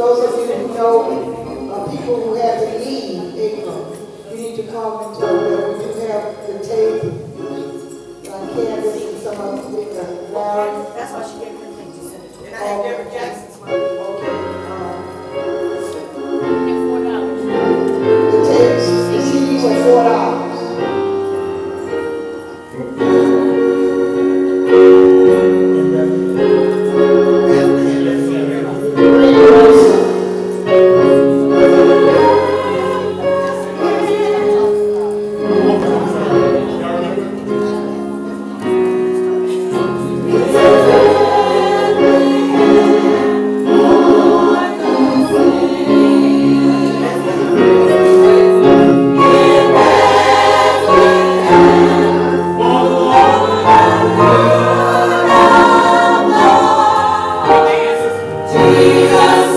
those of you who know, uh, people who have the need, April, you need to call and tell them, we do have the tape, uh, Candace and some of the, uh, Larry. That's why she gave me the thing to send it to. And I have Deborah Jackson's Hallelujah.